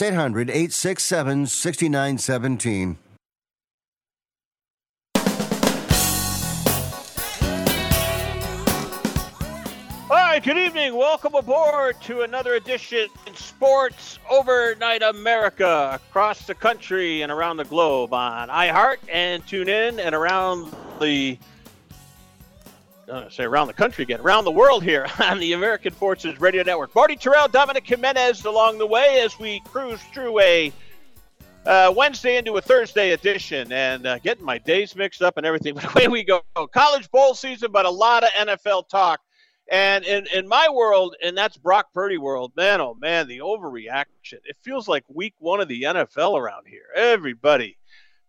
867 6917. 800 867 6917. That's 800 867 6917. All right, good evening. Welcome aboard to another edition in Sports Overnight America across the country and around the globe on iHeart and tune in and around the To say around the country again, around the world here on the American Forces Radio Network. Marty Tirrell, Dominic Jimenez along the way as we cruise through a uh, Wednesday into a Thursday edition and uh, getting my days mixed up and everything. But away we go. College bowl season, but a lot of NFL talk. And in, in my world, and that's Brock Purdy world, man, oh man, the overreaction. It feels like week one of the NFL around here. Everybody.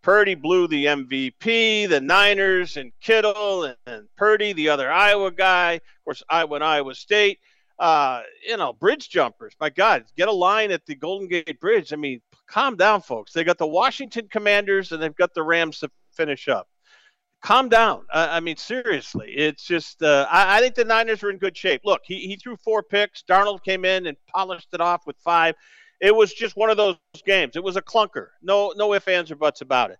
Purdy blew the MVP, the Niners and Kittle and, and Purdy, the other Iowa guy. Of course, Iowa and Iowa State. Uh, you know, bridge jumpers. My God, get a line at the Golden Gate Bridge. I mean, calm down, folks. They got the Washington Commanders and they've got the Rams to finish up calm down. Uh, I mean, seriously, it's just. Uh, I, I, think the Niners are in good shape. Look, he, he threw four picks. Darnold came in and polished it off with five. It was just one of those games. It was a clunker. No, no ifs, ands, or buts about it.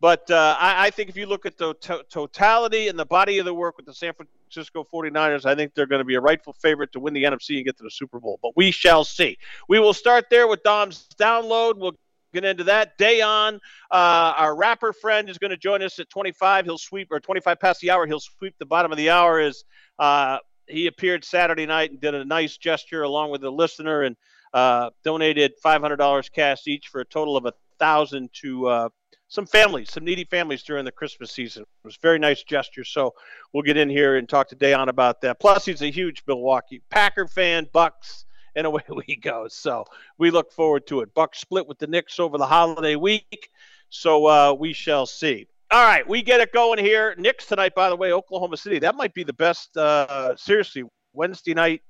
But uh, I, I, think if you look at the to- totality and the body of the work with the San Francisco 49ers, I think they're going to be a rightful favorite to win the NFC and get to the Super Bowl. But we shall see. We will start there with Dom's download. We'll get into that. Daiyon, uh, our rapper friend, is going to join us at 25. He'll sweep, or 25 past the hour, he'll sweep the bottom of the hour. Is uh, he appeared Saturday night and did a nice gesture along with the listener and uh, donated $500 cash each for a total of a thousand to uh, some families, some needy families during the Christmas season. It was a very nice gesture. So we'll get in here and talk to Daiyon about that. Plus, he's a huge Milwaukee Packer fan, Bucks and away we go. So we look forward to it. Bucks split with the Knicks over the holiday week, so uh, we shall see. All right, we get it going here. Knicks tonight, by the way, Oklahoma City. That might be the best. Uh, seriously, Wednesday night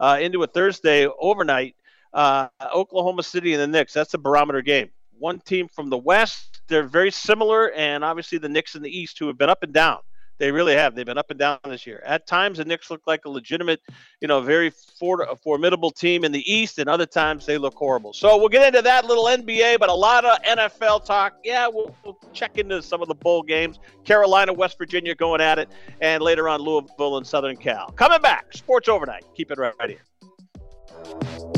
uh, into a Thursday overnight. Uh, Oklahoma City and the Knicks. That's a barometer game. One team from the West. They're very similar, and obviously the Knicks in the East, who have been up and down. They really have. They've been up and down this year. At times, the Knicks look like a legitimate, you know, very for, formidable team in the East, and other times they look horrible. So we'll get into that little NBA, but a lot of NFL talk. Yeah, we'll, we'll check into some of the bowl games. Carolina, West Virginia going at it, and later on Louisville and Southern Cal. Coming back, Sports Overnight. Keep it right, right here.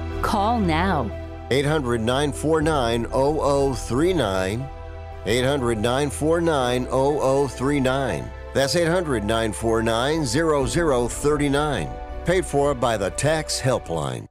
Call now. 800 949 0039. 800 949 0039. That's 800 949 0039. Paid for by the Tax Helpline.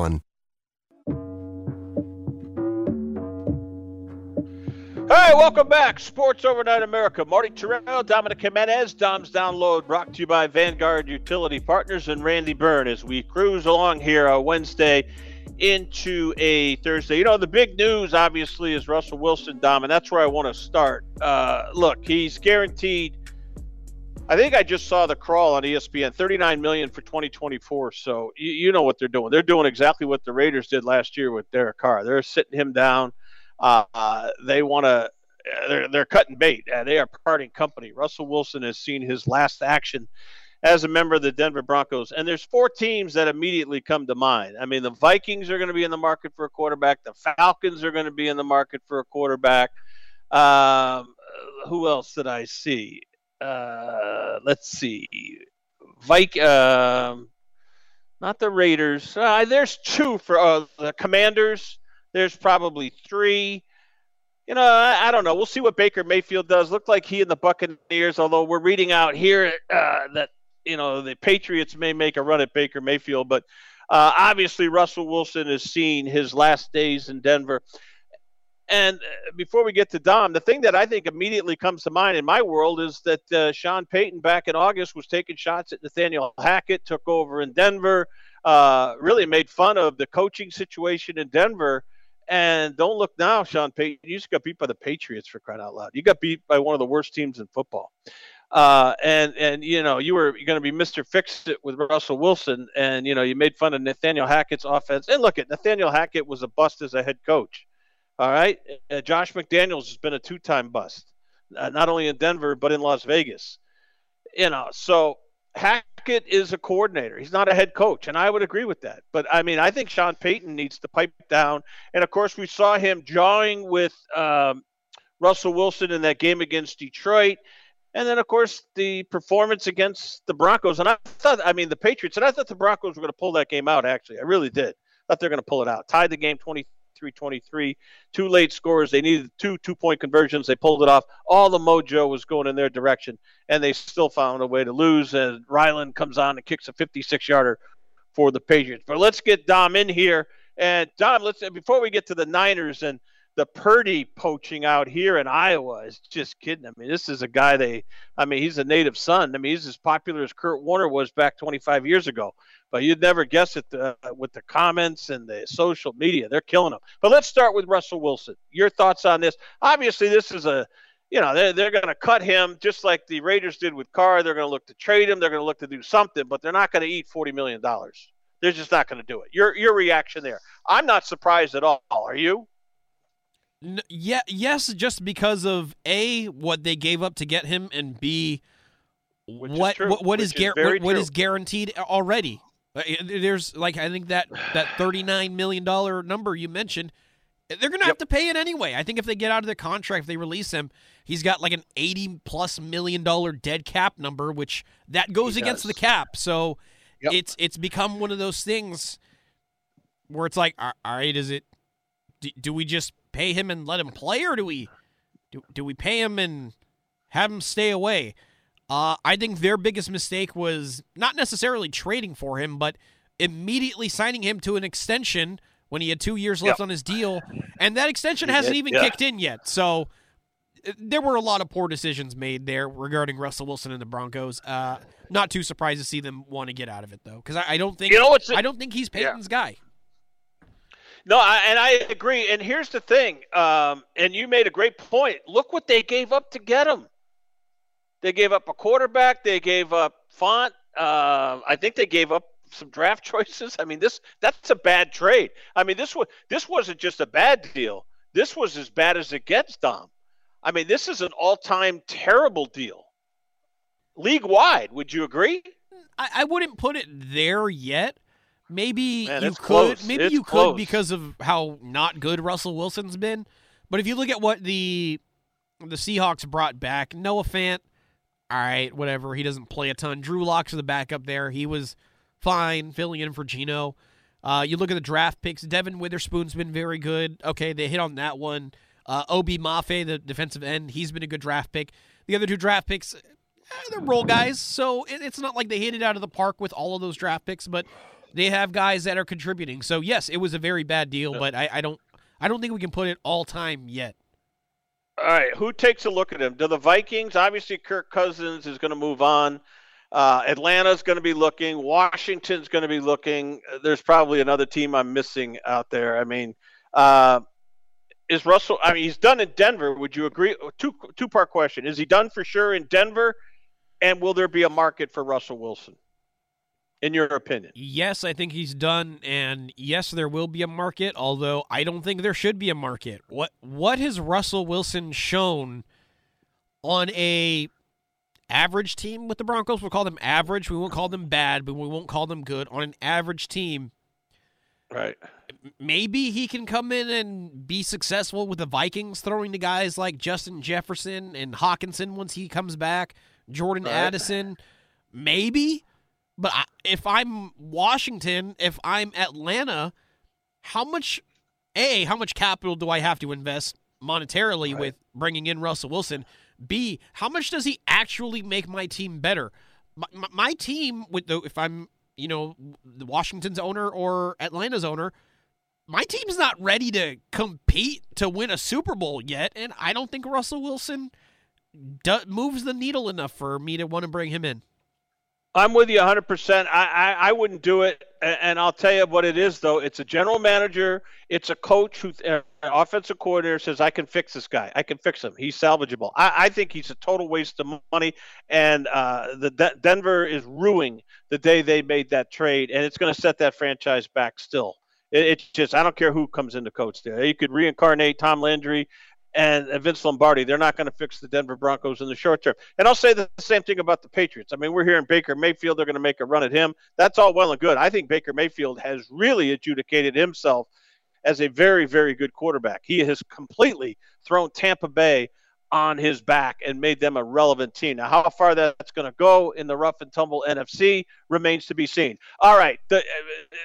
Right, welcome back. Sports Overnight America. Marty Tirrell, Dominic Jimenez, Dom's Download, brought to you by Vanguard Utility Partners and Randy Byrne as we cruise along here on Wednesday into a Thursday. You know, the big news, obviously, is Russell Wilson, Dom, and that's where I want to start. Uh, look, he's guaranteed. I think I just saw the crawl on ESPN, 39 million for 2024. So you, you know what they're doing. They're doing exactly what the Raiders did last year with Derek Carr. They're sitting him down uh, they want to. They're, they're cutting bait. Uh, they are parting company. Russell Wilson has seen his last action as a member of the Denver Broncos. And there's four teams that immediately come to mind. I mean, the Vikings are going to be in the market for a quarterback. The Falcons are going to be in the market for a quarterback. Um, who else did I see? Uh, let's see. Vik, uh, not the Raiders. Uh, there's two for uh, the Commanders. There's probably three. You know, I, I, don't know. We'll see what Baker Mayfield does. Look like he and the Buccaneers, although we're reading out here uh, that, you know, the Patriots may make a run at Baker Mayfield. But uh, obviously, Russell Wilson has seen his last days in Denver. And uh, before we get to Dom, the thing that I think immediately comes to mind in my world is that uh, Sean Payton back in August was taking shots at Nathaniel Hackett, took over in Denver, uh, really made fun of the coaching situation in Denver. And don't look now, Sean Payton. You just got beat by the Patriots for crying out loud. You got beat by one of the worst teams in football. Uh, and and you know you were going to be Mr. Fix It with Russell Wilson, and you know you made fun of Nathaniel Hackett's offense. And look at Nathaniel Hackett was a bust as a head coach. All right, uh, Josh McDaniels has been a two-time bust, uh, not only in Denver but in Las Vegas. You know, so Hackett is a coordinator. He's not a head coach, and I would agree with that. But I mean, I think Sean Payton needs to pipe down. And of course, we saw him jawing with um, Russell Wilson in that game against Detroit. And then, of course, the performance against the Broncos. And I thought, I mean, the Patriots, and I thought the Broncos were going to pull that game out, actually. I really did. I thought they were going to pull it out. Tied the game 20 23 Two late scores. They needed two two point conversions. They pulled it off. All the mojo was going in their direction, and they still found a way to lose. And Ryland comes on and kicks a 56 yarder for the Patriots. But let's get Dom in here. And Dom, let's before we get to the Niners and the Purdy poaching out here in Iowa is just kidding. I mean, this is a guy they, I mean, he's a native son. I mean, he's as popular as Kurt Warner was back 25 years ago but you'd never guess it uh, with the comments and the social media. They're killing them. But let's start with Russell Wilson. Your thoughts on this? Obviously, this is a, you know, they're, they're going to cut him just like the Raiders did with Carr. They're going to look to trade him. They're going to look to do something, but they're not going to eat $40 million. They're just not going to do it. Your your reaction there? I'm not surprised at all. Are you? N- yeah, yes, just because of a what they gave up to get him, and b Which what is true. what, what is, is gar- what, what is guaranteed already. Uh, There's like I think that that thirty nine million dollar number you mentioned. They're going to have to pay it anyway. I think if they get out of the contract, if they release him, he's got like an eighty plus million dollar dead cap number, which that goes He against does. the cap. So Yep. it's it's become one of those things where it's like, all all right, is it? Do, do we just pay him and let him play, or do we do, do we pay him and have him stay away? Uh, I think their biggest mistake was not necessarily trading for him, but immediately signing him to an extension when he had two years left Yep. on his deal, and that extension He hasn't did, even yeah. kicked in yet. So uh, there were a lot of poor decisions made there regarding Russell Wilson and the Broncos. Uh, not too surprised to see them want to get out of it though, because I, I don't think You know what's I don't think he's Yeah. Payton's guy. No, I, and I agree. And here's the thing, um, and you made a great point. Look what they gave up to get him. They gave up a quarterback. They gave up Fant. Uh, I think they gave up some draft choices. I mean, this that's a bad trade. I mean, this was this wasn't just a bad deal. This was as bad as it gets, Dom. I mean, this is an all-time terrible deal, league wide. Would you agree? I, I wouldn't put it there yet. Maybe Man, you could. close. Maybe It's you close. could because of how not good Russell Wilson's been. But if you look at what the the Seahawks brought back, Noah Fant, all right, whatever. He doesn't play a ton. Drew Locks Lock's the backup there. He was fine filling in for Geno. Uh, you look at the draft picks. Devon Witherspoon's been very good. Okay, they hit on that one. Uh, Obi Mafe, the defensive end, he's been a good draft pick. The other two draft picks, eh, they're role guys, so it, it's not like they hit it out of the park with all of those draft picks, but they have guys that are contributing. So yes, it was a very bad deal, but I, I don't I don't think we can put it all time yet. All right, who takes a look at him? Do the Vikings? Obviously, Kirk Cousins is going to move on. Uh, Atlanta's going to be looking. Washington's going to be looking. There's probably another team I'm missing out there. I mean, uh, is Russell? I mean, he's done in Denver. Would you agree? Two two part question: Is he done for sure in Denver? And will there be a market for Russell Wilson? In your opinion? Yes, I think he's done, and yes, there will be a market. Although I don't think there should be a market. What what has Russell Wilson shown on a average team with the Broncos? We'll call them average. We won't call them bad, but we won't call them good. On an average team, Right. maybe he can come in and be successful with the Vikings, throwing to guys like Justin Jefferson and Hockenson once he comes back, Jordan Right. Addison, maybe. But I, if I'm Washington, if I'm Atlanta, how much, a, how much capital do I have to invest monetarily with bringing in Russell Wilson? B, how much does he actually make my team better? My, my, my team, with the if I'm you know the Washington's owner or Atlanta's owner, my team's not ready to compete to win a Super Bowl yet, and I don't think Russell Wilson do, moves the needle enough for me to want to bring him in. I'm with you 100%. I, I, I wouldn't do it. And I'll tell you what it is, though. It's a general manager, it's a coach who, uh, offensive coordinator says, I can fix this guy. I can fix him. He's salvageable. I, I think he's a total waste of money. And uh, the De- Denver is ruining the day they made that trade. And it's going to set that franchise back still. It, it's just, I don't care who comes into coach there. You could reincarnate Tom Landry and uh, Vince Lombardi. They're not going to fix the Denver Broncos in the short term. And I'll say the same thing about the Patriots. I mean, we're hearing Baker Mayfield. They're going to make a run at him. That's all well and good. I think Baker Mayfield has really adjudicated himself as a very, very good quarterback. He has completely thrown Tampa Bay on his back and made them a relevant team. Now, how far that's going to go in the rough and tumble NFC remains to be seen. All right. The, uh,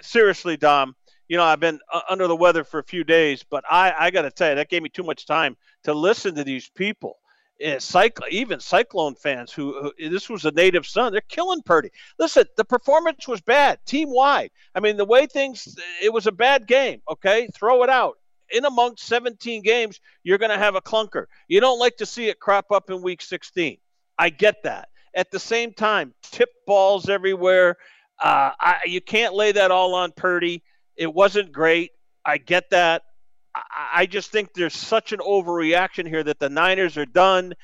seriously, Dom, you know, I've been uh, under the weather for a few days, but I, I got to tell you, that gave me too much time to listen to these people. Cycl- even Cyclone fans who, who this was a native son, they're killing Purdy. Listen, the performance was bad, team wide. I mean, the way things, it was a bad game. Okay, throw it out. In amongst 17 games, you're going to have a clunker. You don't like to see it crop up in week 16. I get that. At the same time, tip balls everywhere. Uh, I, you can't lay that all on Purdy. It wasn't great. I get that. I, I just think there's such an overreaction here that the Niners are done,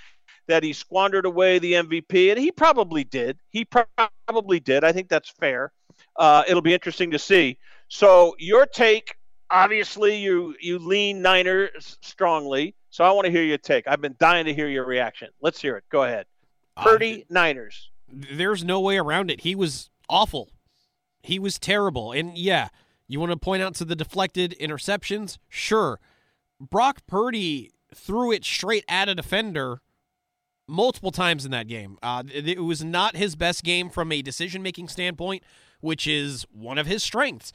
that he squandered away the MVP, and he probably did. He pro- probably did. I think that's fair. uh, it'll be interesting to see. So your take, obviously, you you lean Niners strongly. So I want to hear your take. I've been dying to hear your reaction. Let's hear it. Go ahead. Purdy uh, Niners. There's no way around it. He was awful. He was terrible. And yeah, you want to point out to the deflected interceptions? Sure. Brock Purdy threw it straight at a defender multiple times in that game. Uh, it was not his best game from a decision making standpoint, which is one of his strengths.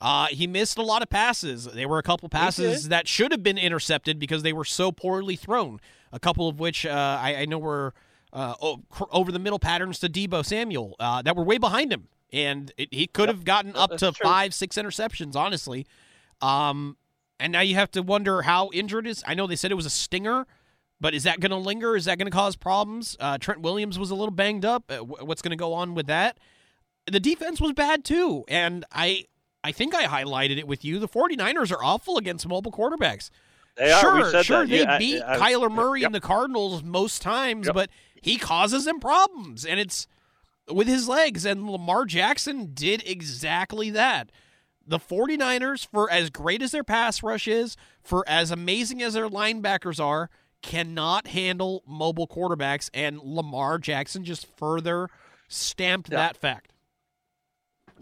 Uh, he missed a lot of passes. There were a couple passes that should have been intercepted because they were so poorly thrown. A couple of which uh, I, I, know were uh, over the middle patterns to Deebo Samuel uh, that were way behind him, and it, he could yep. have gotten up to true. five, six interceptions. Honestly, um, and now you have to wonder how injured is. I know they said it was a stinger, but is that going to linger? Is that going to cause problems? Uh, Trent Williams was a little banged up. Uh, what's going to go on with that? The defense was bad too, and I I think I highlighted it with you. The 49ers are awful against mobile quarterbacks. They sure, sure, that. they yeah, beat I, I, Kyler Murray yep. and the Cardinals most times, yep. but he causes them problems, and it's with his legs. And Lamar Jackson did exactly that. The 49ers, for as great as their pass rush is, for as amazing as their linebackers are, cannot handle mobile quarterbacks, and Lamar Jackson just further stamped yeah. that fact.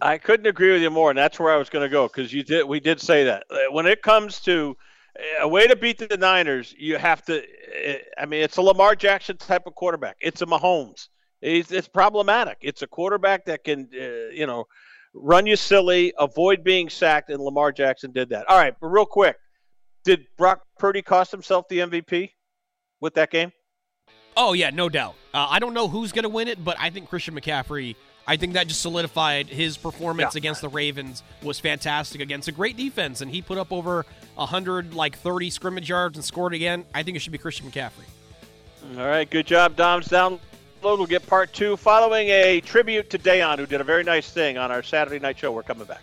I couldn't agree with you more, and that's where I was going to go because you did. We did say that uh, when it comes to uh, a way to beat the Niners, you have to. Uh, I mean, it's a Lamar Jackson type of quarterback. It's a Mahomes. It's, it's problematic. It's a quarterback that can, uh, you know, run you silly, avoid being sacked, and Lamar Jackson did that. All right, but real quick, did Brock Purdy cost himself the MVP with that game? Oh yeah, no doubt. Uh, I don't know who's going to win it, but I think Christian McCaffrey I think that just solidified his performance yeah. against the Ravens was fantastic against a great defense, and he put up over hundred like thirty scrimmage yards and scored again. I think it should be Christian McCaffrey. All right, good job, Dom's down. We'll get part two following a tribute to Daiyon, who did a very nice thing on our Saturday night show. We're coming back.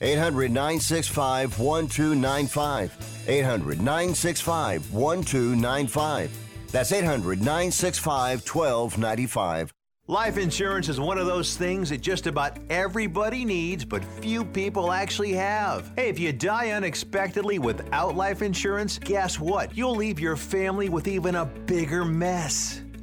800 965 1295. 800 965 1295. That's 800 965 1295. Life insurance is one of those things that just about everybody needs, but few people actually have. Hey, if you die unexpectedly without life insurance, guess what? You'll leave your family with even a bigger mess.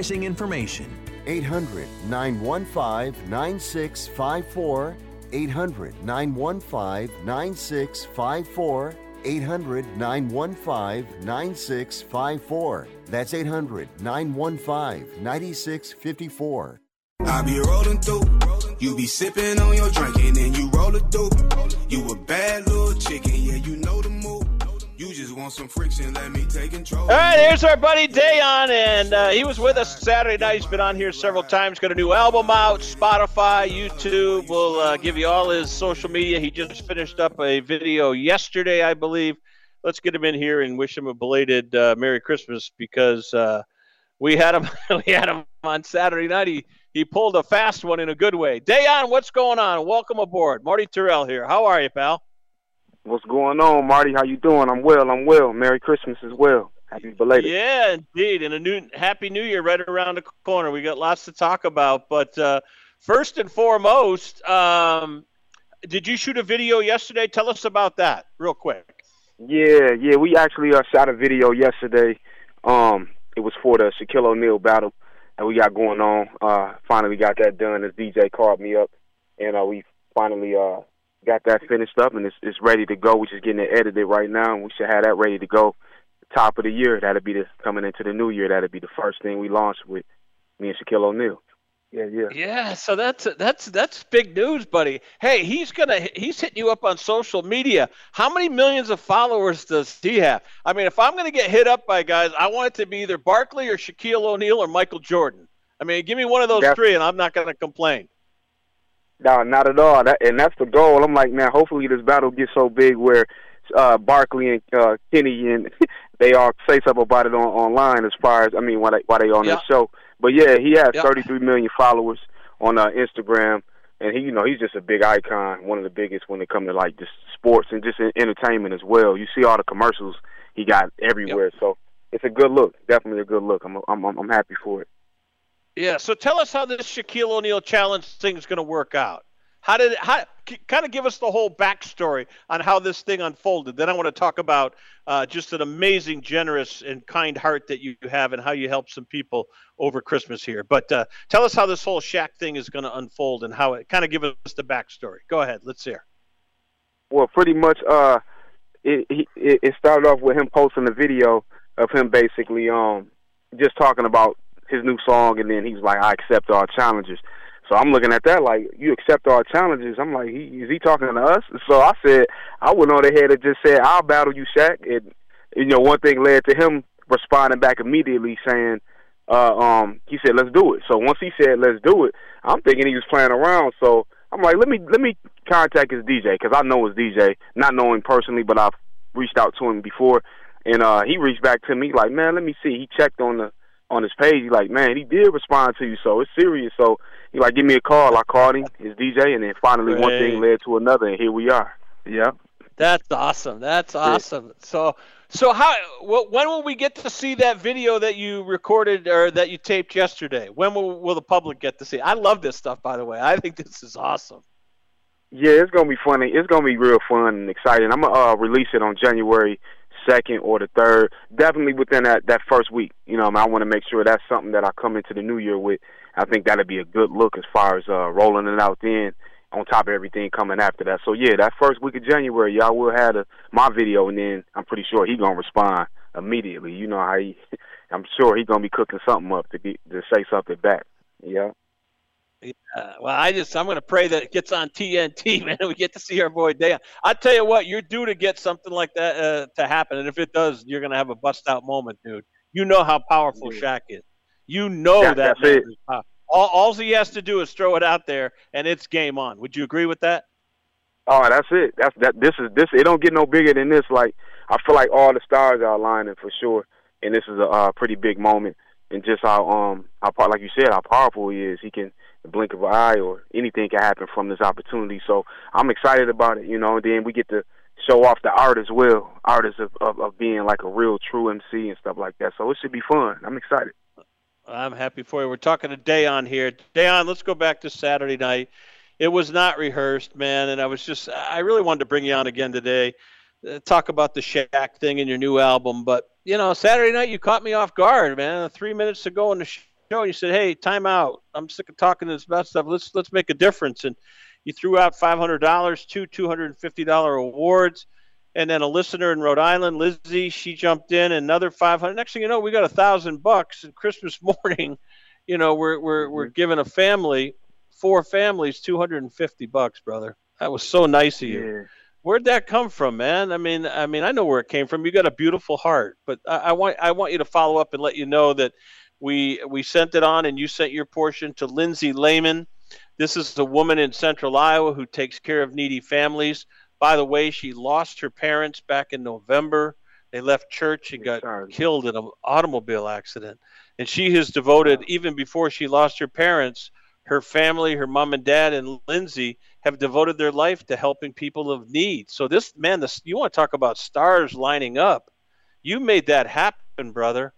information. 800 915 9654. 800 915 9654. 800 915 9654. That's 800 915 9654. I be rolling through. You be sipping on your drink and then you roll it through. You a bad little chicken, yeah, you know the move. You just want some friction, let me take control. All right, here's our buddy Daiyon, and uh, he was with us Saturday night. He's been on here several times. Got a new album out, Spotify, YouTube. We'll uh, give you all his social media. He just finished up a video yesterday, I believe. Let's get him in here and wish him a belated uh, Merry Christmas because uh, we had him. we had him on Saturday night. He he pulled a fast one in a good way. Daiyon, what's going on? Welcome aboard, Marty Tirrell here. How are you, pal? What's going on, Marty? How you doing? I'm well. I'm well. Merry Christmas as well. Happy belated. Yeah, indeed, and a new Happy New Year right around the corner. We got lots to talk about, but uh, first and foremost, um, did you shoot a video yesterday? Tell us about that, real quick. Yeah, yeah. We actually uh, shot a video yesterday. Um, it was for the Shaquille O'Neal battle that we got going on. Uh, finally we got that done as DJ called me up, and uh, we finally uh, got that finished up and it's, it's ready to go. We're just getting it edited right now, and we should have that ready to go. Top of the year, that'll be the coming into the new year. That'll be the first thing we launch with me and Shaquille O'Neal. Yeah, yeah. Yeah, so that's that's that's big news, buddy. Hey, he's gonna he's hitting you up on social media. How many millions of followers does he have? I mean, if I'm gonna get hit up by guys, I want it to be either Barkley or Shaquille O'Neal or Michael Jordan. I mean, give me one of those That's- three, and I'm not gonna complain. No, not at all. That, and that's the goal. I'm like, man, hopefully this battle gets so big where uh Barkley and uh Kenny and they all say something about it on online as far as I mean why they why they on Yeah. this show. But yeah, he has Yeah. 33 million followers on uh, Instagram, and he you know he's just a big icon, one of the biggest when it comes to like just sports and just entertainment as well. You see all the commercials he got everywhere, so it's a good look. Definitely a good look. I'm I'm I'm happy for it. Yeah. So tell us how this Shaquille O'Neal challenge thing is gonna work out. How did how kind of give us the whole backstory on how this thing unfolded? Then I want to talk about uh, just an amazing, generous, and kind heart that you have, and how you help some people over Christmas here. But uh, tell us how this whole Shaq thing is going to unfold, and how it kind of give us the backstory. Go ahead, let's hear. Well, pretty much, uh, it it started off with him posting a video of him basically um just talking about his new song, and then he's like, "I accept all challenges." So I'm looking at that like, "You accept all challenges?" I'm like, he, "Is he talking to us?" So I said, "I went on ahead and just said, I'll battle you, Shaq." And you know, one thing led to him responding back immediately saying, uh, um, he said, "Let's do it." So once he said, "Let's do it," I'm thinking he was playing around. So I'm like, "Let me let me contact his DJ because I know his DJ, not knowing personally, but I've reached out to him before." And uh, he reached back to me like, "Man, let me see." He checked on the on his page. He's like, "Man, he did respond to you, so it's serious." So he like, "Give me a call." I called him, his DJ, and then finally one thing led to another, and here we are. Yeah. That's awesome. That's awesome. So, so how? wh- When will we get to see that video that you recorded or that you taped yesterday? When will, will the public get to see? I love this stuff, by the way. I think this is awesome. Yeah, it's gonna be funny. It's gonna be real fun and exciting. I'm gonna uh, release it on January second or the third. Definitely within that that first week. You know, I, mean, I want to make sure that's something that I come into the new year with. I think that'd be a good look as far as uh, rolling it out then. On top of everything coming after that. So yeah, that first week of January, y'all will have the, my video, and then I'm pretty sure he gonna respond immediately. You know how he, I'm sure he gonna be cooking something up to get to say something back. Yeah. Uh, well, I just I'm going to pray that it gets on TNT, man. and We get to see our boy Dan. I tell you what, you're due to get something like that uh, to happen, and if it does, you're going to have a bust out moment, dude. You know how powerful Shaq is. You know Yeah, that. that's man it. is pow- All, all he has to do is throw it out there, and it's game on. Would you agree with that? Oh, that's it. That's that. This is this. It don't get no bigger than this. Like I feel like all the stars are aligning for sure, and this is a uh, pretty big moment. and just how um how like you said how powerful he is. He can the blink of an eye or anything can happen from this opportunity. So I'm excited about it, you know. And then we get to show off the art as well, artists of, of, of being like a real true MC and stuff like that. So it should be fun. I'm excited. I'm happy for you. We're talking to Daiyon here. Daiyon, let's go back to Saturday night. It was not rehearsed, man, and I was just I really wanted to bring you on again today. Uh, talk about the Shaq thing in your new album, but you know, Saturday night you caught me off guard, man. Three minutes to go in the show, you said, "Hey, time out. I'm sick of talking this bad stuff. Let's let's make a difference." And you threw out five hundred dollars, two two hundred and fifty dollar awards, and then a listener in Rhode Island, Lizzie, she jumped in another five hundred. Next thing you know, we got a thousand bucks. And Christmas morning, you know, we're we're we're mm-hmm. giving a family, four families, two hundred and fifty bucks, brother. That was so nice of you. Yeah. Where'd that come from, man? I mean, I mean, I know where it came from. You got a beautiful heart, but I, I want I want you to follow up and let you know that we we sent it on, and you sent your portion to Lindsay Lehman. This is a woman in Central Iowa who takes care of needy families. By the way, she lost her parents back in November. They left church and got killed in an automobile accident. And she has devoted, even before she lost her parents, her family, her mom and dad, and Lindsay have devoted their life to helping people of need. So this man, this you want to talk about stars lining up? You made that happen, brother.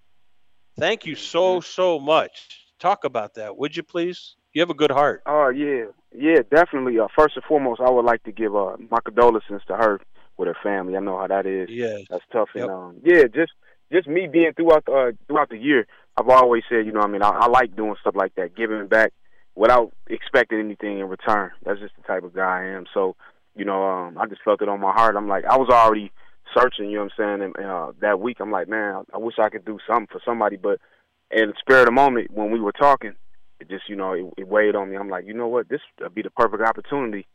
Thank you so so much. Talk about that, would you please? You have a good heart. Oh yeah, yeah, definitely. Uh, first and foremost, I would like to give uh, my condolences to her with her family. I know how that is. Yes. That's tough. Yep. And um, yeah, just just me being throughout the, uh, throughout the year, I've always said, you know, I mean, I, I like doing stuff like that, giving back without expecting anything in return. That's just the type of guy I am. So, you know, um, I just felt it on my heart. I'm like, I was already searching, you know what I'm saying, and uh, that week, I'm like, man, I wish I could do something for somebody, but in the spirit of the moment, when we were talking, it just, you know, it, it weighed on me. I'm like, you know what, this would be the perfect opportunity.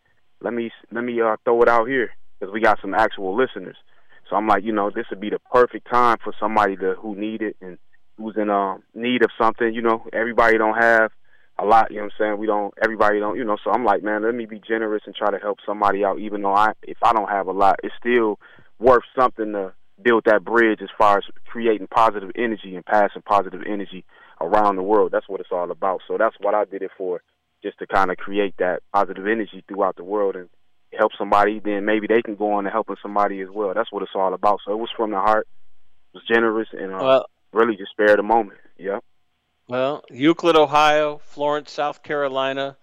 Let me let me uh, throw it out here because we got some actual listeners. So I'm like, you know, this would be the perfect time for somebody to who need it and who's in um, need of something. You know, everybody don't have a lot. You know what I'm saying? We don't. Everybody don't. You know. So I'm like, man, let me be generous and try to help somebody out, even though I, if I don't have a lot, it's still worth something to build that bridge as far as creating positive energy and passing positive energy around the world. That's what it's all about. So that's what I did it for, just to kind of create that positive energy throughout the world and help somebody. Then maybe they can go on to helping somebody as well. That's what it's all about. So it was from the heart. It was generous and uh, Well, really just spare the moment. Yeah. well, Euclid, Ohio, Florence, South Carolina,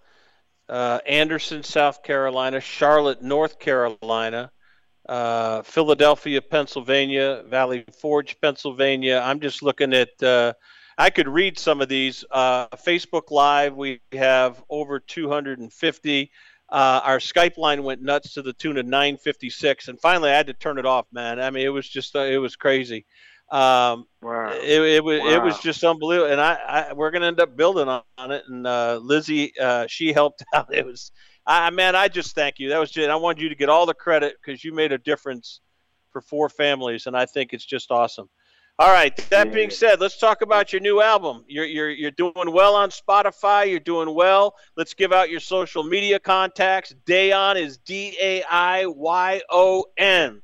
uh, Anderson, South Carolina, Charlotte, North Carolina, uh, Philadelphia, Pennsylvania, Valley Forge, Pennsylvania. I'm just looking at. Uh, I could read some of these. Uh, Facebook Live, we have over 250. Uh, our Skype line went nuts to the tune of 956, and finally I had to turn it off, man. I mean, it was just uh, it was crazy. Um, Wow. it, it was it was just unbelievable, and I, I we're gonna end up building on, on it. And uh, Lizzie, uh, she helped out. It was, I man, I just thank you. That was just, I wanted you to get all the credit because you made a difference for four families, and I think it's just awesome. All right. That being said, let's talk about your new album. You're you're you're doing well on Spotify. You're doing well. Let's give out your social media contacts. Daiyon is D A I Y O N.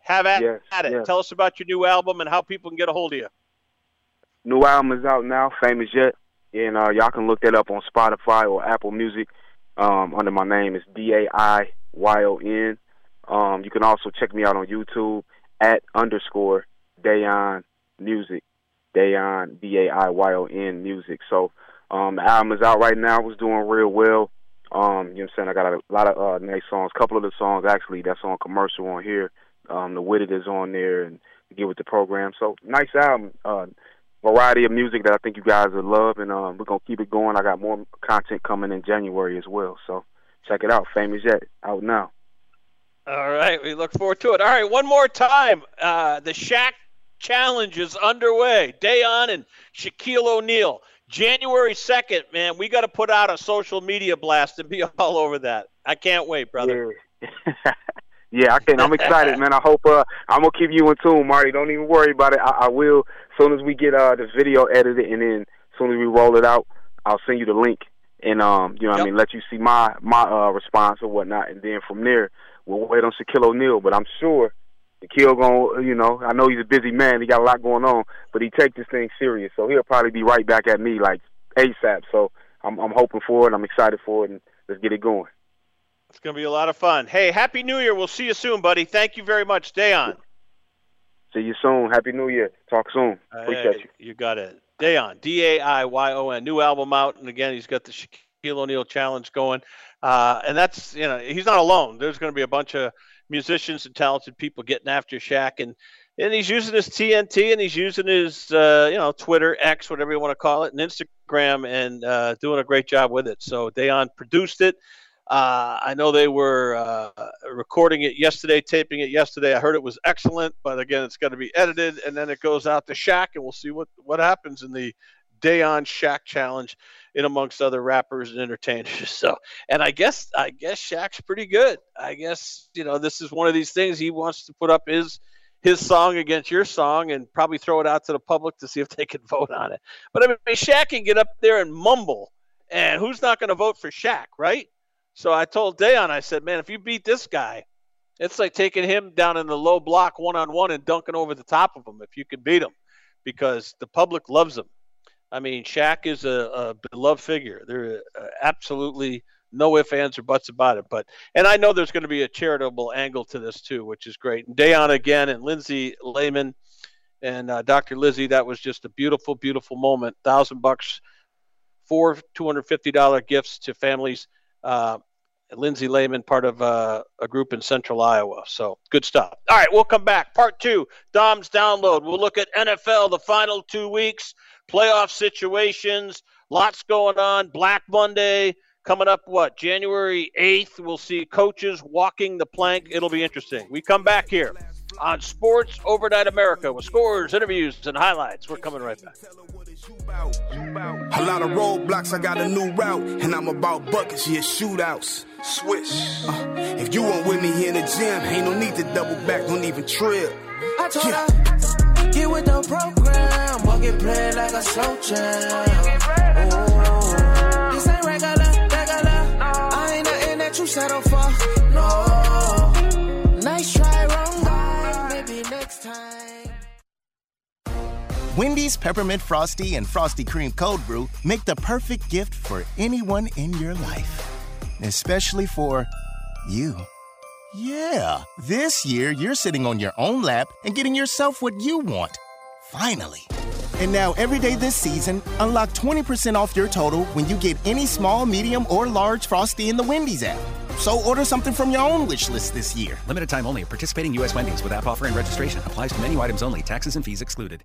Have at, Yes, at it. yes. Tell us about your new album and how people can get a hold of you. New album is out now, Famous Yet, and uh, y'all can look that up on Spotify or Apple Music um, under my name. It's D A I Y O N. Um, you can also check me out on YouTube at underscore Daiyon Music, Daiyon D A I Y O N Music. So um, the album is out right now. It's doing real well. Um, you know what I'm saying? I got a lot of uh, nice songs. A couple of the songs actually that's on commercial on here. Um, the With It is on there and Get With the Program. So nice album. Uh, variety of music that I think you guys will love, and um, we're gonna keep it going. I got more content coming in January as well, so check it out. Famous Yet out now. All right, we look forward to it. All right, one more time. Uh, the Shaq Challenge is underway. Daiyon and Shaquille O'Neal. January 2nd, man, we got to put out a social media blast and be all over that. I can't wait, brother. Yeah. yeah, I can. I'm excited, man. I hope uh, I'm gonna keep you in tune, Marty. Don't even worry about it. I, I will. As soon as we get uh, the video edited, and then as soon as we roll it out, I'll send you the link, and um, you know, what Yep. I mean, let you see my my uh response or whatnot, and then from there, we'll wait on Shaquille O'Neal. But I'm sure kid going, you know, I know he's a busy man. He got a lot going on, but he take this thing serious. So he'll probably be right back at me like ASAP. So I'm, I'm hoping for it. I'm excited for it, and let's get it going. It's going to be a lot of fun. Hey, Happy New Year. We'll see you soon, buddy. Thank you very much. Daiyon. See you soon. Happy New Year. Talk soon. Appreciate hey, you. You got it. Daiyon, D A I Y O N. New album out, and again, he's got the Shaquille O'Neal challenge going. Uh, and that's you know he's not alone. There's going to be a bunch of musicians and talented people getting after Shaq, and and he's using his TNT and he's using his uh, you know Twitter X, whatever you want to call it, and Instagram, and uh, doing a great job with it. So Daiyon produced it. Uh, I know they were uh, recording it yesterday, taping it yesterday. I heard it was excellent, but again, it's got to be edited, and then it goes out to Shaq, and we'll see what what happens in the day on Shaq challenge, in amongst other rappers and entertainers. So, and I guess I guess Shaq's pretty good. I guess you know this is one of these things he wants to put up his his song against your song and probably throw it out to the public to see if they can vote on it. But I mean, Shaq can get up there and mumble, and who's not going to vote for Shaq, right? So I told Daiyon, I said, man, if you beat this guy, it's like taking him down in the low block one on one and dunking over the top of him if you can beat him because the public loves him. I mean, Shaq is a, a beloved figure. There are uh, absolutely no ifs, ands, or buts about it. But and I know there's going to be a charitable angle to this too, which is great. And Daiyon again and Lindsay Lehman and uh, Dr. Lizzie, that was just a beautiful, beautiful moment. Thousand bucks, four two hundred fifty dollar gifts to families uh, Lindsay Lehman, part of uh, a group in central Iowa. So good stuff. All right, we'll come back. Part two, Dom's download. We'll look at NFL, the final two weeks, playoff situations, lots going on. Black Monday coming up, what, January 8th? We'll see coaches walking the plank. It'll be interesting. We come back here on Sports Overnight America with scores, interviews, and highlights. We're coming right back. A lot of roadblocks, I got a new route, and I'm about buckets, yeah, shootouts. Switch. Uh, if you weren't with me in the gym, ain't no need to double back, don't even trip. I told yeah. her, get with the program, walk it play like a slow jam. This ain't regular, regular. I ain't nothing that you settle for. Wendy's Peppermint Frosty and Frosty Cream Cold Brew make the perfect gift for anyone in your life. Especially for you. Yeah, this year you're sitting on your own lap and getting yourself what you want. Finally. And now, every day this season, unlock 20% off your total when you get any small, medium, or large Frosty in the Wendy's app. So order something from your own wish list this year. Limited time only. Participating U.S. Wendy's with app offer and registration applies to menu items only. Taxes and fees excluded.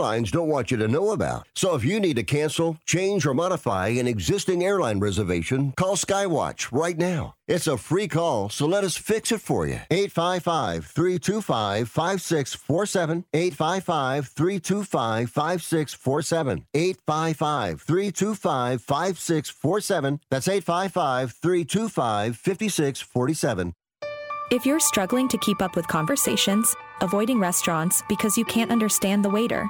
airlines don't want you to know about. So if you need to cancel, change, or modify an existing airline reservation, call Skywatch right now. It's a free call, so let us fix it for you. 855 325 5647. 855 325 5647. 855 325 5647. That's 855 325 5647. If you're struggling to keep up with conversations, avoiding restaurants because you can't understand the waiter,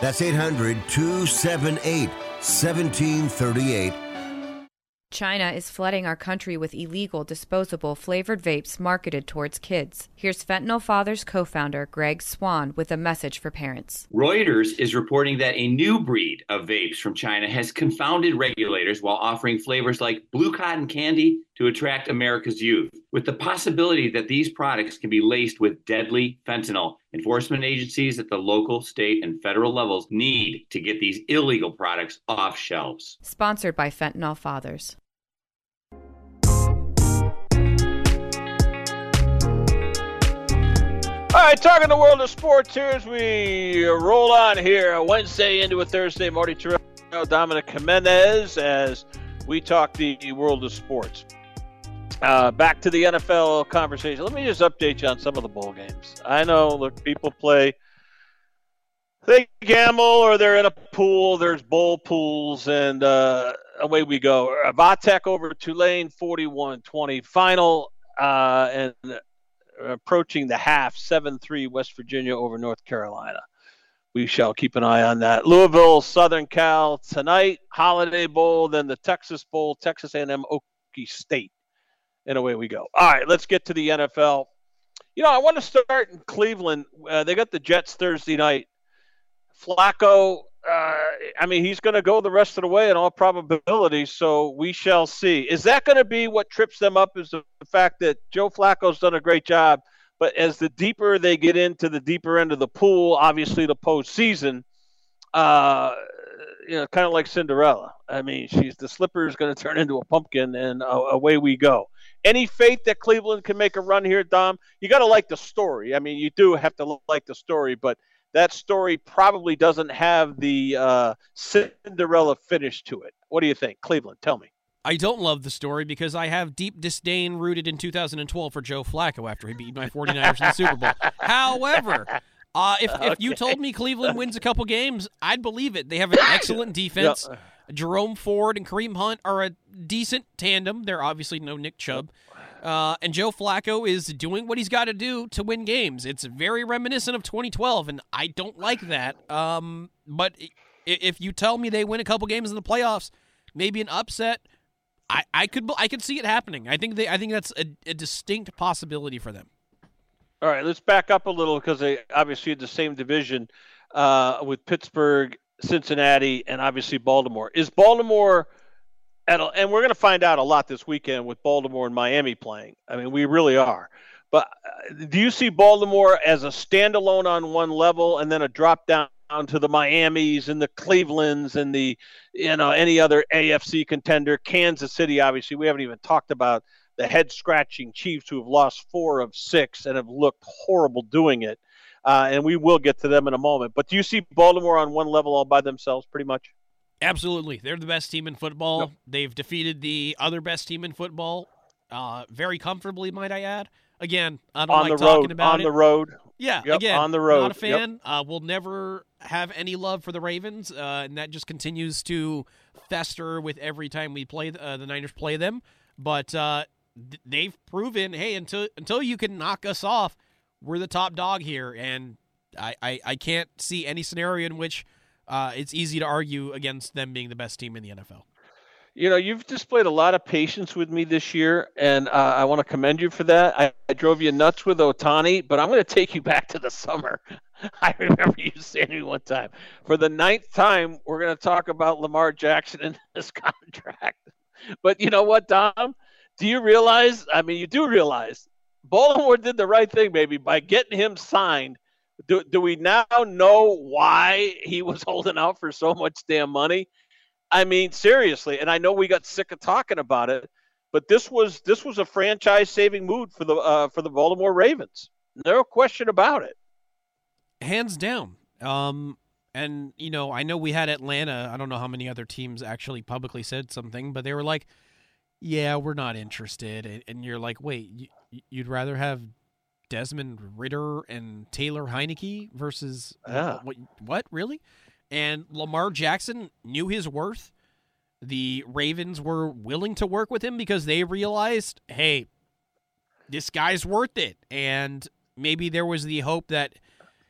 That's 800 278 1738. China is flooding our country with illegal disposable flavored vapes marketed towards kids. Here's Fentanyl Fathers co founder Greg Swan with a message for parents. Reuters is reporting that a new breed of vapes from China has confounded regulators while offering flavors like blue cotton candy to attract America's youth. With the possibility that these products can be laced with deadly fentanyl, enforcement agencies at the local, state, and federal levels need to get these illegal products off shelves. Sponsored by Fentanyl Fathers. All right, talking the world of sports here as we roll on here Wednesday into a Thursday. Marty Tirrell, Dominic Jimenez, as we talk the world of sports. Uh, back to the NFL conversation. Let me just update you on some of the bowl games. I know, look, people play, they gamble or they're in a pool. There's bowl pools, and uh, away we go. Va Tech over Tulane, 41 20. Final, uh, and approaching the half, 7 3 West Virginia over North Carolina. We shall keep an eye on that. Louisville, Southern Cal tonight, Holiday Bowl, then the Texas Bowl, Texas A&M, Okie State, and away we go. All right, let's get to the NFL. You know, I want to start in Cleveland. Uh, they got the Jets Thursday night. Flacco, uh, I mean, he's going to go the rest of the way in all probability, so we shall see. Is that going to be what trips them up? Is the fact that Joe Flacco's done a great job, but as the deeper they get into the deeper end of the pool, obviously the postseason, uh, you know, kind of like Cinderella. I mean, she's the slipper is going to turn into a pumpkin, and uh, away we go. Any faith that Cleveland can make a run here, Dom? You got to like the story. I mean, you do have to like the story, but that story probably doesn't have the uh, Cinderella finish to it. What do you think, Cleveland? Tell me. I don't love the story because I have deep disdain rooted in 2012 for Joe Flacco after he beat my 49ers in the Super Bowl. However, uh, if, if you told me Cleveland wins a couple games, I'd believe it. They have an excellent defense. Yep. Jerome Ford and Kareem Hunt are a decent tandem. They're obviously no Nick Chubb. Uh, and Joe Flacco is doing what he's got to do to win games. It's very reminiscent of 2012, and I don't like that. Um, but if you tell me they win a couple games in the playoffs, maybe an upset, I, I could I could see it happening. I think they I think that's a, a distinct possibility for them. All right, let's back up a little because they obviously had the same division uh, with Pittsburgh, Cincinnati, and obviously Baltimore. Is Baltimore and, and we're going to find out a lot this weekend with Baltimore and Miami playing. I mean, we really are. But uh, do you see Baltimore as a standalone on one level and then a drop down to the Miamis and the Clevelands and the you know any other AFC contender? Kansas City, obviously, we haven't even talked about the head scratching Chiefs who have lost four of six and have looked horrible doing it. Uh, and we will get to them in a moment. But do you see Baltimore on one level all by themselves, pretty much? Absolutely. They're the best team in football. Yep. They've defeated the other best team in football uh, very comfortably, might I add. Again, I don't on like the talking road, about on it. the road. Yeah, yep, again, on the road. Not a fan. Yep. Uh, we'll never have any love for the Ravens, uh, and that just continues to fester with every time we play uh, the Niners play them. But uh, th- they've proven, hey, until until you can knock us off, we're the top dog here, and I, I, I can't see any scenario in which uh, it's easy to argue against them being the best team in the NFL. You know, you've displayed a lot of patience with me this year, and uh, I want to commend you for that. I, I drove you nuts with Ohtani, but I'm going to take you back to the summer. I remember you saying to me one time, for the ninth time, we're going to talk about Lamar Jackson and his contract. But you know what, Dom? Do you realize? I mean, you do realize Baltimore did the right thing, maybe, by getting him signed – do, do we now know why he was holding out for so much damn money? I mean, seriously, and I know we got sick of talking about it, but this was this was a franchise saving move for the uh, for the Baltimore Ravens. No question about it. Hands down. Um, and you know, I know we had Atlanta. I don't know how many other teams actually publicly said something, but they were like, "Yeah, we're not interested." And you're like, "Wait, you'd rather have Desmond Ridder and Taylor Heinicke versus yeah. what, what really? And Lamar Jackson knew his worth. The Ravens were willing to work with him because they realized, hey, this guy's worth it. And maybe there was the hope that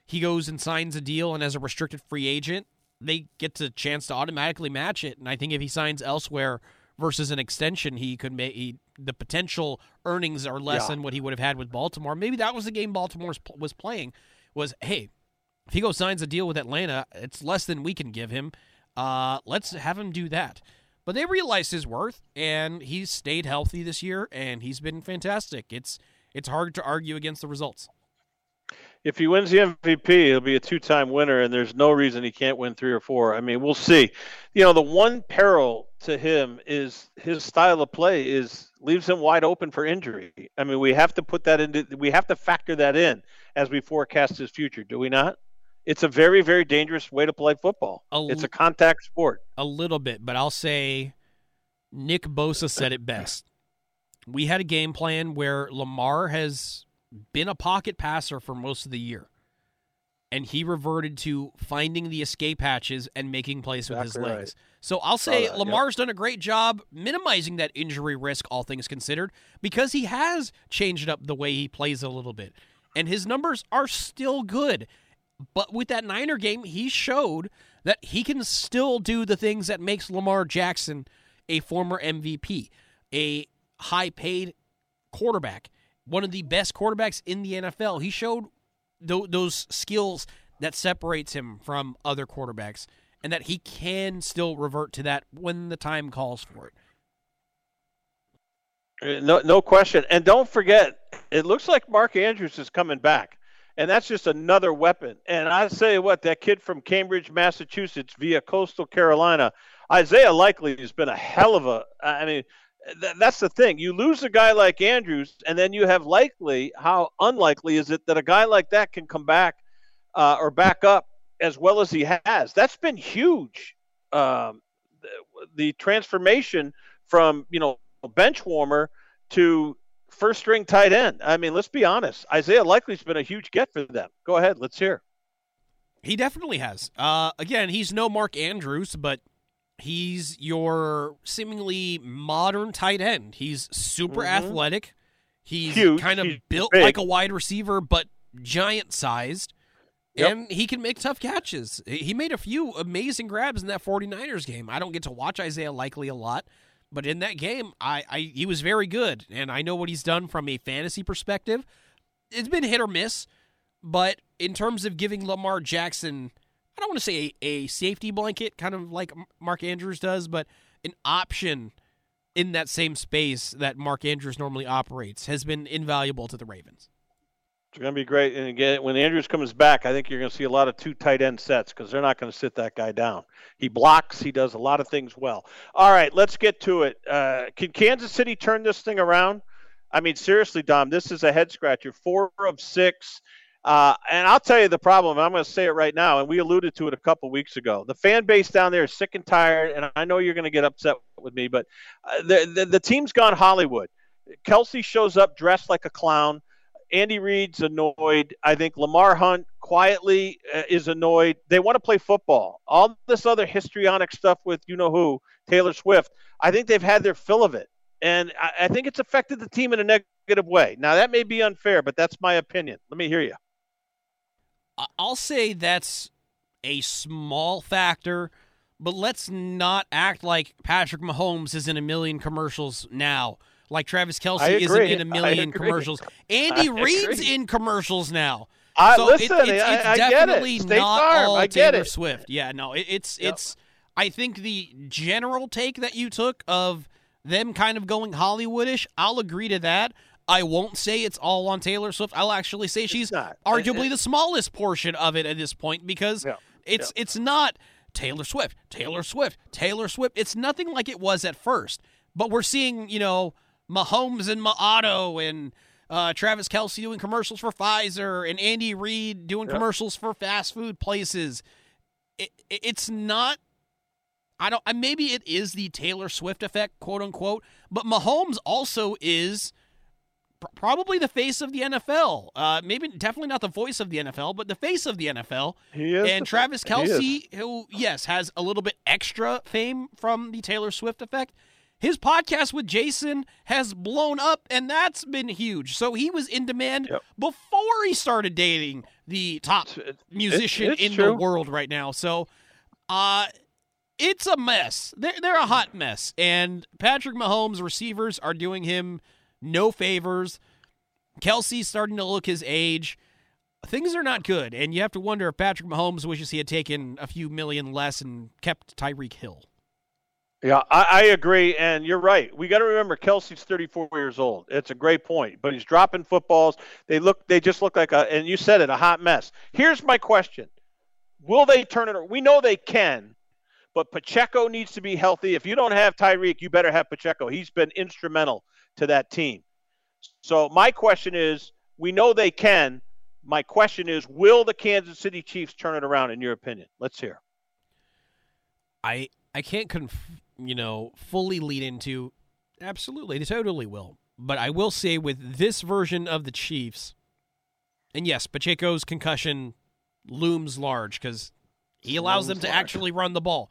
he goes and signs a deal, and as a restricted free agent, they get the chance to automatically match it. And I think if he signs elsewhere versus an extension, he could make he, the potential earnings are less Yeah. than what he would have had with Baltimore. Maybe that was the game Baltimore was- playing. Was hey, if he goes signs a deal with Atlanta, it's less than we can give him. Uh, let's have him do that. But they realized his worth, and he's stayed healthy this year, and he's been fantastic. It's it's hard to argue against the results. If he wins the MVP, he'll be a two-time winner, and there's no reason he can't win three or four. I mean, we'll see. You know, the one peril to him is his style of play is leaves him wide open for injury. I mean, we have to put that into we have to factor that in as we forecast his future, do we not? It's a very, very dangerous way to play football. A it's a contact sport. a little bit, but I'll say Nick Bosa said it best. We had a game plan where Lamar has been a pocket passer for most of the year. And he reverted to finding the escape hatches and making plays with his legs. right. So I'll say that, yep. Lamar's done a great job minimizing that injury risk, all things considered, because he has changed up the way he plays a little bit. And his numbers are still good. But with that Niner game, he showed that he can still do the things that makes Lamar Jackson a former MVP, a high paid quarterback, one of the best quarterbacks in the NFL. He showed tho- those skills that separates him from other quarterbacks and that he can still revert to that when the time calls for it. Uh, No, no question. And don't forget, it looks like Mark Andrews is coming back, and that's just another weapon. And I say what that kid from Cambridge, Massachusetts, via Coastal Carolina, Isaiah Likely has been a hell of a. I mean, th- that's the thing. You lose a guy like Andrews, and then you have Likely. How unlikely is it that a guy like that can come back uh, or back up as well as he has? That's been huge. Um, the, transformation from you know bench warmer to first string tight end. I mean, let's be honest. Isaiah Likely's been a huge get for them. Go ahead, let's hear. He definitely has. Uh, again, he's no Mark Andrews, but he's your seemingly modern tight end. He's super Mhm. athletic. He's Huge. kind of He's built big. like a wide receiver, but giant sized. Yep. And he can make tough catches. He made a few amazing grabs in that 49ers game. I don't get to watch Isaiah Likely a lot, but in that game, I, I he was very good. And I know what he's done from a fantasy perspective. It's been hit or miss, but in terms of giving Lamar Jackson, I don't want to say a, a safety blanket, kind of like Mark Andrews does, but an option in that same space that Mark Andrews normally operates has been invaluable to the Ravens. It's going to be great. And again, when Andrews comes back, I think you're going to see a lot of two tight end sets because they're not going to sit that guy down. He blocks. He does a lot of things well. All right, let's get to it. Uh, can Kansas City turn this thing around? I mean, seriously, Dom, this is a head scratcher. Four of six. Uh, and I'll tell you the problem. I'm going to say it right now, and we alluded to it a couple weeks ago. The fan base down there is sick and tired, and I know you're going to get upset with me, but uh, the, the the team's gone Hollywood. Kelce shows up dressed like a clown. Andy Reid's annoyed. I think Lamar Hunt quietly uh, is annoyed. They want to play football. All this other histrionic stuff with you know who, Taylor Swift. I think they've had their fill of it, and I, I think it's affected the team in a negative way. Now that may be unfair, but that's my opinion. Let me hear you. I- I'll say that's a small factor, but let's not act like Patrick Mahomes is in a million commercials now. Like Travis Kelce isn't in a million commercials. Andy I Reid's agree. in commercials now. I- so listen, it, it's, I- it's I get it. definitely State not Farm, all I get Taylor it. Swift. Yeah, no, it, it's Yep. it's. I think the general take that you took of them kind of going Hollywoodish, I'll agree to that. I won't say it's all on Taylor Swift. I'll actually say she's arguably the smallest portion of it at this point because it's it's not Taylor Swift, Taylor Swift, Taylor Swift. It's nothing like it was at first. But we're seeing, you know, Mahomes and Maato and uh, Travis Kelce doing commercials for Pfizer and Andy Reid doing Yep. commercials for fast food places. It, it- it's not. I don't. Maybe it is the Taylor Swift effect, quote unquote. But Mahomes also is probably the face of the NFL. Uh, maybe definitely not the voice of the NFL, but the face of the NFL. He is And Travis. Kelce, who yes has a little bit extra fame from the Taylor Swift effect, His podcast with Jason has blown up, and that's been huge. So he was in demand Yep. before he started dating the top musician it's in true. the world right now. So, uh, it's a mess. They're, they're a hot mess. And Patrick Mahomes' receivers are doing him no favors. Kelce's starting to look his age. Things are not good. And you have to wonder if Patrick Mahomes wishes he had taken a few million less and kept Tyreek Hill. Yeah, I, I agree, and you're right. We got to remember Kelce's 34 years old. It's a great point, but he's dropping footballs. They look, they just look like a, and you said it, a hot mess. Here's my question: Will they turn it? We know they can, but Pacheco needs to be healthy. If you don't have Tyreek, you better have Pacheco. He's been instrumental to that team. So my question is: We know they can. My question is: Will the Kansas City Chiefs turn it around? In your opinion, let's hear. I I can't conf- you know fully lead into absolutely they totally will. But I will say with this version of the Chiefs, and yes, Pacheco's concussion looms large because he allows them to large. actually run the ball.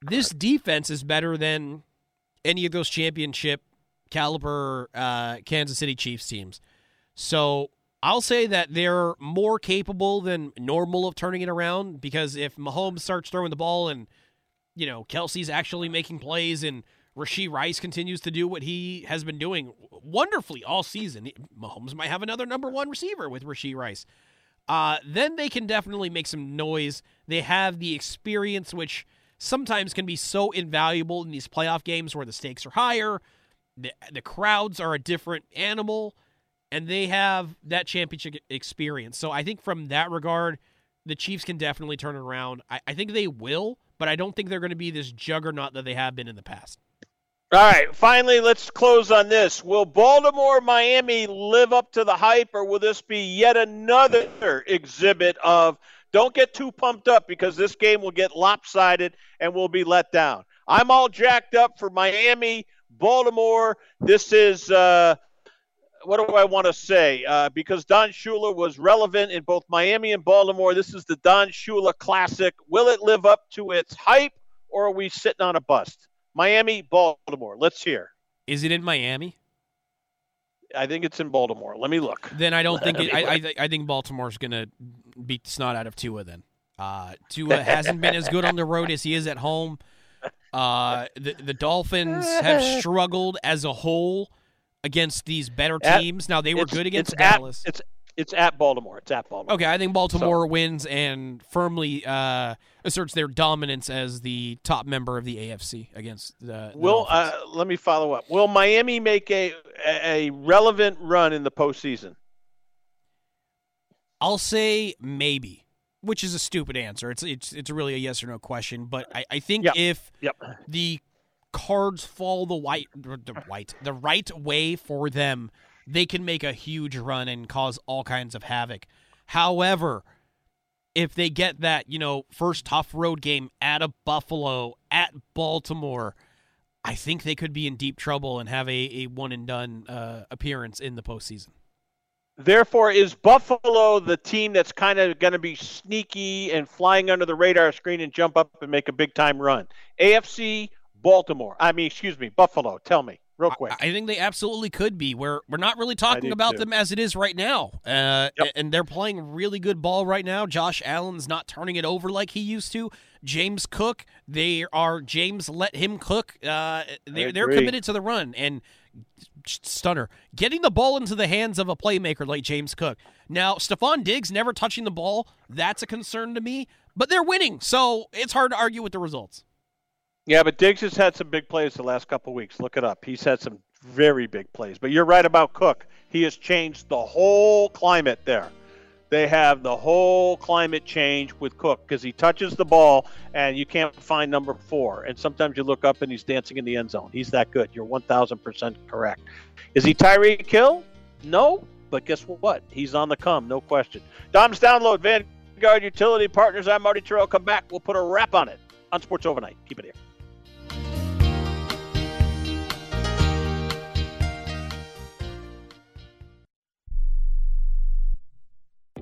This defense is better than any of those championship caliber uh, Kansas City Chiefs teams. So I'll say that they're more capable than normal of turning it around because if Mahomes starts throwing the ball and you know Kelce's actually making plays and Rasheed Rice continues to do what he has been doing wonderfully all season, Mahomes might have another number one receiver with Rasheed Rice. Uh, then they can definitely make some noise. They have the experience, which sometimes can be so invaluable in these playoff games where the stakes are higher, the the crowds are a different animal, and they have that championship experience. So I think from that regard, the Chiefs can definitely turn it around. I, I think they will, but I don't think they're going to be this juggernaut that they have been in the past. All right, finally, let's close on this. Will Baltimore Miami live up to the hype, or will this be yet another exhibit of don't get too pumped up because this game will get lopsided and we'll be let down? I'm all jacked up for Miami, Baltimore. This is. Uh, what do I want to say? Uh, because Don Shula was relevant in both Miami and Baltimore. This is the Don Shula Classic. Will it live up to its hype, or are we sitting on a bust? Miami, Baltimore. Let's hear. Is it in Miami? I think it's in Baltimore. Let me look. Then I don't think it, I, I, I think Baltimore's going to beat the snot out of Tua. Then uh, Tua hasn't been as good on the road as he is at home. Uh, the the Dolphins have struggled as a whole against these better At- teams. now they were good against it's at- Dallas. it's it's at Baltimore. It's at Baltimore. Okay, I think Baltimore wins and firmly uh, asserts their dominance as the top member of the AFC against the. the Will uh, let me follow up. Will Miami make a a relevant run in the postseason? I'll say maybe, which is a stupid answer. It's it's it's really a yes or no question. But I, I think if Yep. the cards fall the white the white the right way for them, they can make a huge run and cause all kinds of havoc. However, if they get that, you know, first tough road game at a Buffalo, at Baltimore, I think they could be in deep trouble and have a, a one and done uh, appearance in the postseason. Therefore, is Buffalo the team that's kind of going to be sneaky and flying under the radar screen and jump up and make a big time run? AFC, Baltimore. I mean, excuse me, Buffalo. Tell me real quick. I think they absolutely could be. We're we're not really talking about too. them as it is right now, uh, and they're playing really good ball right now. Josh Allen's not turning it over like he used to. James Cook, they are James. Let him cook. Uh, they're they're committed to the run and stunner getting the ball into the hands of a playmaker like James Cook. Now Stefon Diggs never touching the ball. That's a concern to me. But they're winning, so it's hard to argue with the results. Yeah, but Diggs has had some big plays the last couple weeks. Look it up. He's had some very big plays. But you're right about Cook. He has changed the whole climate there. They have the whole climate change with Cook because he touches the ball and you can't find number four. And sometimes you look up and he's dancing in the end zone. He's that good. You're 1,000% correct. Is he Tyreek Hill? No. But guess what? He's on the come, no question. Dom's Download, Vanguard Utility Partners. I'm Marty Tirrell. Come back. We'll put a wrap on it on Sports Overnight. Keep it here.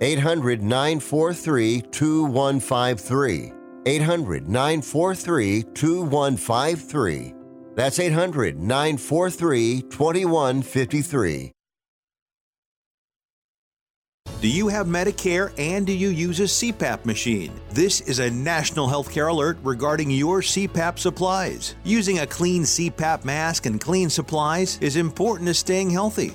800 943 2153. 800 943 2153. That's 800 943 2153. Do you have Medicare and do you use a CPAP machine? This is a national healthcare alert regarding your CPAP supplies. Using a clean CPAP mask and clean supplies is important to staying healthy.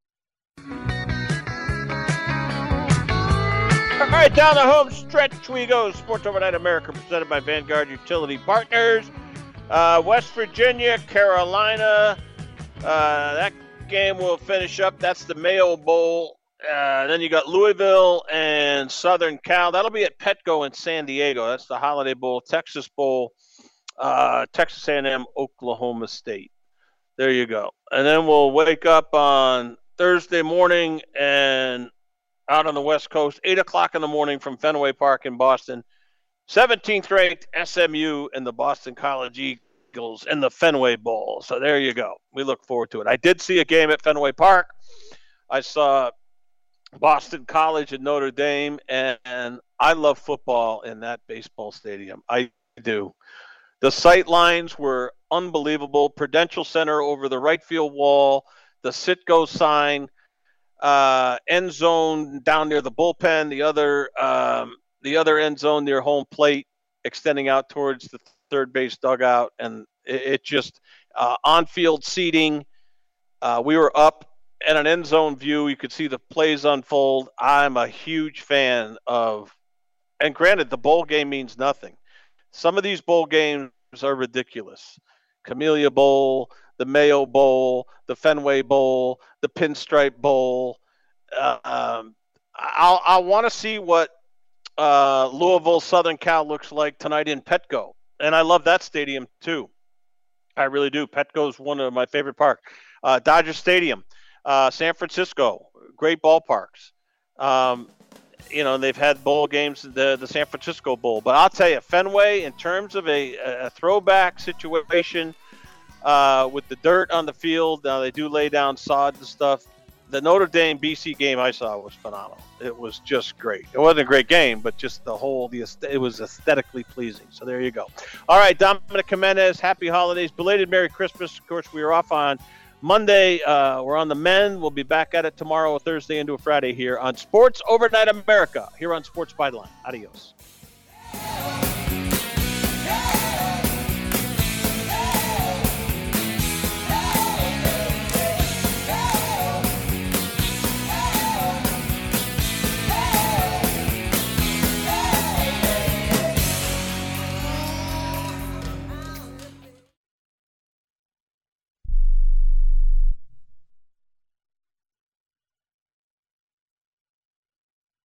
Right, down the home stretch we go. Sports Overnight America presented by Vanguard Utility Partners. Uh, West Virginia, Carolina. Uh, that game will finish up. That's the Mayo Bowl. Uh, then you got Louisville and Southern Cal. That'll be at Petco in San Diego. That's the Holiday Bowl. Texas Bowl, uh, Texas A&M, Oklahoma State. There you go. And then we'll wake up on Thursday morning and out on the West Coast, 8 o'clock in the morning from Fenway Park in Boston. 17th ranked SMU and the Boston College Eagles in the Fenway Bowl. So there you go. We look forward to it. I did see a game at Fenway Park. I saw Boston College and Notre Dame, and, and I love football in that baseball stadium. I do. The sight lines were unbelievable. Prudential Center over the right field wall, the Citgo sign – uh, end zone down near the bullpen, the other um, the other end zone near home plate, extending out towards the third base dugout, and it, it just uh, on field seating. Uh, we were up at an end zone view. You could see the plays unfold. I'm a huge fan of, and granted, the bowl game means nothing. Some of these bowl games are ridiculous. Camellia Bowl, the Mayo Bowl, the Fenway Bowl, the Pinstripe Bowl. Uh, um, I'll, I want to see what uh, Louisville Southern Cal looks like tonight in Petco, and I love that stadium too. I really do. Petco is one of my favorite parks. Uh, Dodger Stadium, uh, San Francisco, great ballparks. Um, you know, they've had bowl games, the the San Francisco Bowl. But I'll tell you, Fenway, in terms of a, a throwback situation uh, with the dirt on the field, now they do lay down sod and stuff. The Notre Dame BC game I saw was phenomenal. It was just great. It wasn't a great game, but just the whole the it was aesthetically pleasing. So there you go. All right, Dominic Jimenez, happy holidays, belated Merry Christmas. Of course, we are off on Monday, uh, we're on the men. We'll be back at it tomorrow, Thursday into a Friday here on Sports Overnight America, here on Sports Byline. Adios.